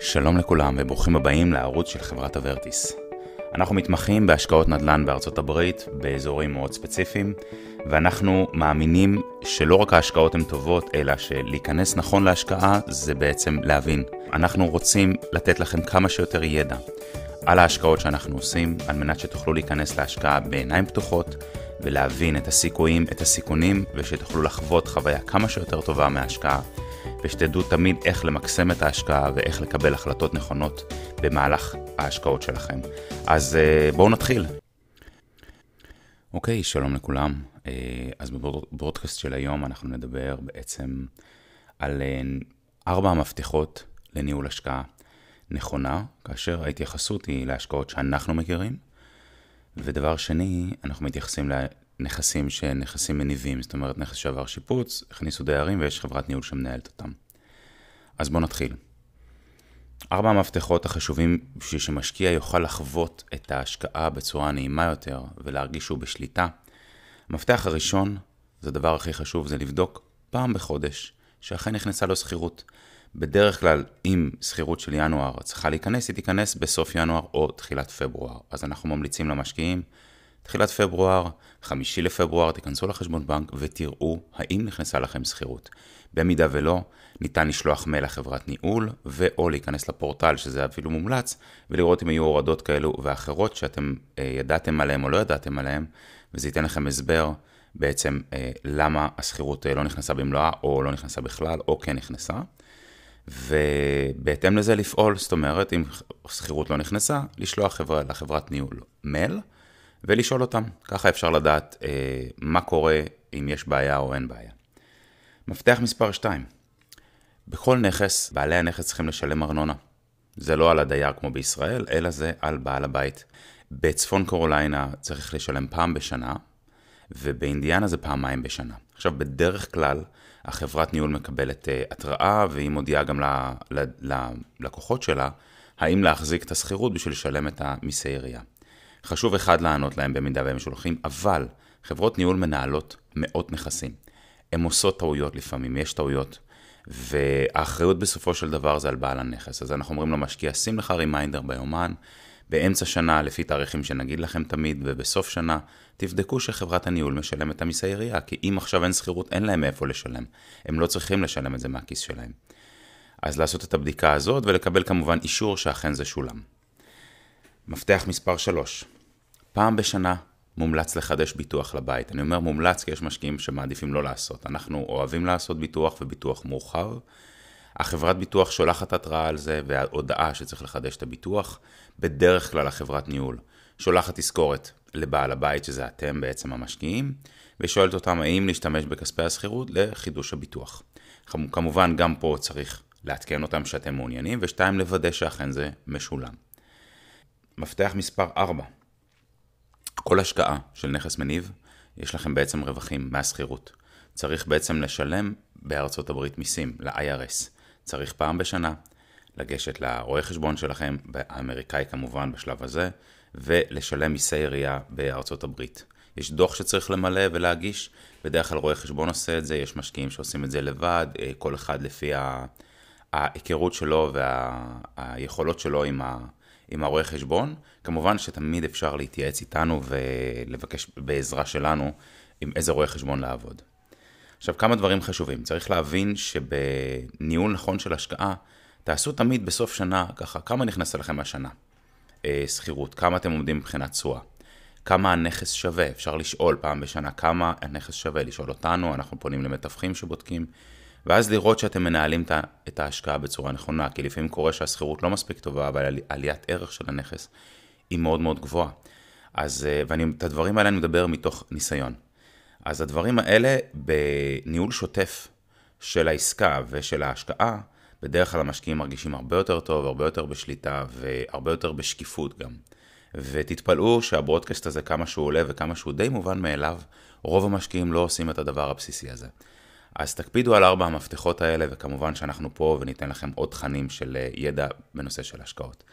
שלום לכולם וברוכים הבאים לערוץ של חברת אברטיס. אנחנו מתמחים בהשקעות נדל"ן בארצות הברית, באזורים מאוד ספציפיים, ואנחנו מאמינים שלא רק ההשקעות הן טובות, אלא שלהיכנס נכון להשקעה זה בעצם להבין. אנחנו רוצים לתת לכם כמה שיותר ידע על ההשקעות שאנחנו עושים, על מנת שתוכלו להיכנס להשקעה בעיניים פתוחות ולהבין את הסיכויים, את הסיכונים, ושתוכלו לחוות חוויה כמה שיותר טובה מההשקעה. ושתדעו תמיד איך למקסם את ההשקעה ואיך לקבל החלטות נכונות במהלך ההשקעות שלכם. אז אה, בואו נתחיל. אוקיי, שלום לכולם. אה, אז בברודקאסט של היום אנחנו נדבר בעצם על אה, ארבע המפתחות לניהול השקעה נכונה, כאשר ההתייחסות היא להשקעות שאנחנו מכירים. ודבר שני, אנחנו מתייחסים נכסים שנכסים מניבים, זאת אומרת נכס שעבר שיפוץ, הכניסו דיירים ויש חברת ניהול שמנהלת אותם. אז בואו נתחיל. ארבע המפתחות החשובים בשביל שמשקיע יוכל לחוות את ההשקעה בצורה נעימה יותר ולהרגיש שהוא בשליטה. המפתח הראשון, זה הדבר הכי חשוב, זה לבדוק פעם בחודש שאכן נכנסה לו שכירות. בדרך כלל, אם שכירות של ינואר צריכה להיכנס, היא תיכנס בסוף ינואר או תחילת פברואר. אז אנחנו ממליצים למשקיעים תחילת פברואר, חמישי לפברואר, תיכנסו לחשבון בנק ותראו האם נכנסה לכם שכירות. במידה ולא, ניתן לשלוח מייל לחברת ניהול, ו/או להיכנס לפורטל, שזה אפילו מומלץ, ולראות אם יהיו הורדות כאלו ואחרות שאתם אה, ידעתם עליהן או לא ידעתם עליהן, וזה ייתן לכם הסבר בעצם אה, למה השכירות אה, לא נכנסה במלואה, או לא נכנסה בכלל, או כן נכנסה. ובהתאם לזה לפעול, זאת אומרת, אם שכירות לא נכנסה, לשלוח חברה, לחברת ניהול מייל. ולשאול אותם. ככה אפשר לדעת אה, מה קורה, אם יש בעיה או אין בעיה. מפתח מספר 2. בכל נכס, בעלי הנכס צריכים לשלם ארנונה. זה לא על הדייר כמו בישראל, אלא זה על בעל הבית. בצפון קרוליינה צריך לשלם פעם בשנה, ובאינדיאנה זה פעמיים בשנה. עכשיו, בדרך כלל, החברת ניהול מקבלת uh, התראה, והיא מודיעה גם ללקוחות שלה, האם להחזיק את השכירות בשביל לשלם את המיסי עירייה. חשוב אחד לענות להם במידה והם שולחים, אבל חברות ניהול מנהלות מאות נכסים. הן עושות טעויות לפעמים, יש טעויות. והאחריות בסופו של דבר זה על בעל הנכס. אז אנחנו אומרים למשקיע, שים לך רימיינדר ביומן, באמצע שנה, לפי תאריכים שנגיד לכם תמיד, ובסוף שנה, תבדקו שחברת הניהול משלמת את המיסי עירייה, כי אם עכשיו אין שכירות, אין להם מאיפה לשלם. הם לא צריכים לשלם את זה מהכיס שלהם. אז לעשות את הבדיקה הזאת, ולקבל כמובן אישור שאכן זה שולם. מפתח מספר 3, פעם בשנה מומלץ לחדש ביטוח לבית. אני אומר מומלץ כי יש משקיעים שמעדיפים לא לעשות. אנחנו אוהבים לעשות ביטוח וביטוח מאוחר. החברת ביטוח שולחת התראה על זה וההודעה שצריך לחדש את הביטוח. בדרך כלל החברת ניהול שולחת תזכורת לבעל הבית, שזה אתם בעצם המשקיעים, ושואלת אותם האם להשתמש בכספי השכירות לחידוש הביטוח. כמובן גם פה צריך לעדכן אותם שאתם מעוניינים, ושתיים, לוודא שאכן זה משולם. מפתח מספר 4 כל השקעה של נכס מניב, יש לכם בעצם רווחים מהשכירות. צריך בעצם לשלם בארצות הברית מיסים, ל-IRS. צריך פעם בשנה לגשת לרואה חשבון שלכם, האמריקאי כמובן בשלב הזה, ולשלם מיסי עירייה בארצות הברית. יש דוח שצריך למלא ולהגיש, בדרך כלל רואה חשבון עושה את זה, יש משקיעים שעושים את זה לבד, אה, כל אחד לפי ההיכרות שלו והיכולות שלו עם ה... עם הרואה חשבון. כמובן שתמיד אפשר להתייעץ איתנו ולבקש בעזרה שלנו עם איזה רואה חשבון לעבוד. עכשיו, כמה דברים חשובים. צריך להבין שבניהול נכון של השקעה, תעשו תמיד בסוף שנה, ככה, כמה נכנס לכם השנה? אה, שכירות, כמה אתם עומדים מבחינת תשואה? כמה הנכס שווה? אפשר לשאול פעם בשנה כמה הנכס שווה, לשאול אותנו, אנחנו פונים למתווכים שבודקים. ואז לראות שאתם מנהלים את ההשקעה בצורה נכונה, כי לפעמים קורה שהשכירות לא מספיק טובה, אבל עליית ערך של הנכס היא מאוד מאוד גבוהה. אז, אה, ואת הדברים האלה אני מדבר מתוך ניסיון. אז הדברים האלה בניהול שוטף של העסקה ושל ההשקעה, בדרך כלל המשקיעים מרגישים הרבה יותר טוב, הרבה יותר בשליטה והרבה יותר בשקיפות גם. ותתפלאו שהברודקאסט הזה, כמה שהוא עולה וכמה שהוא די מובן מאליו, רוב המשקיעים לא עושים את הדבר הבסיסי הזה. אז תקפידו על ארבע המפתחות האלה, וכמובן שאנחנו פה וניתן לכם עוד תכנים של אה, ידע בנושא של השקעות.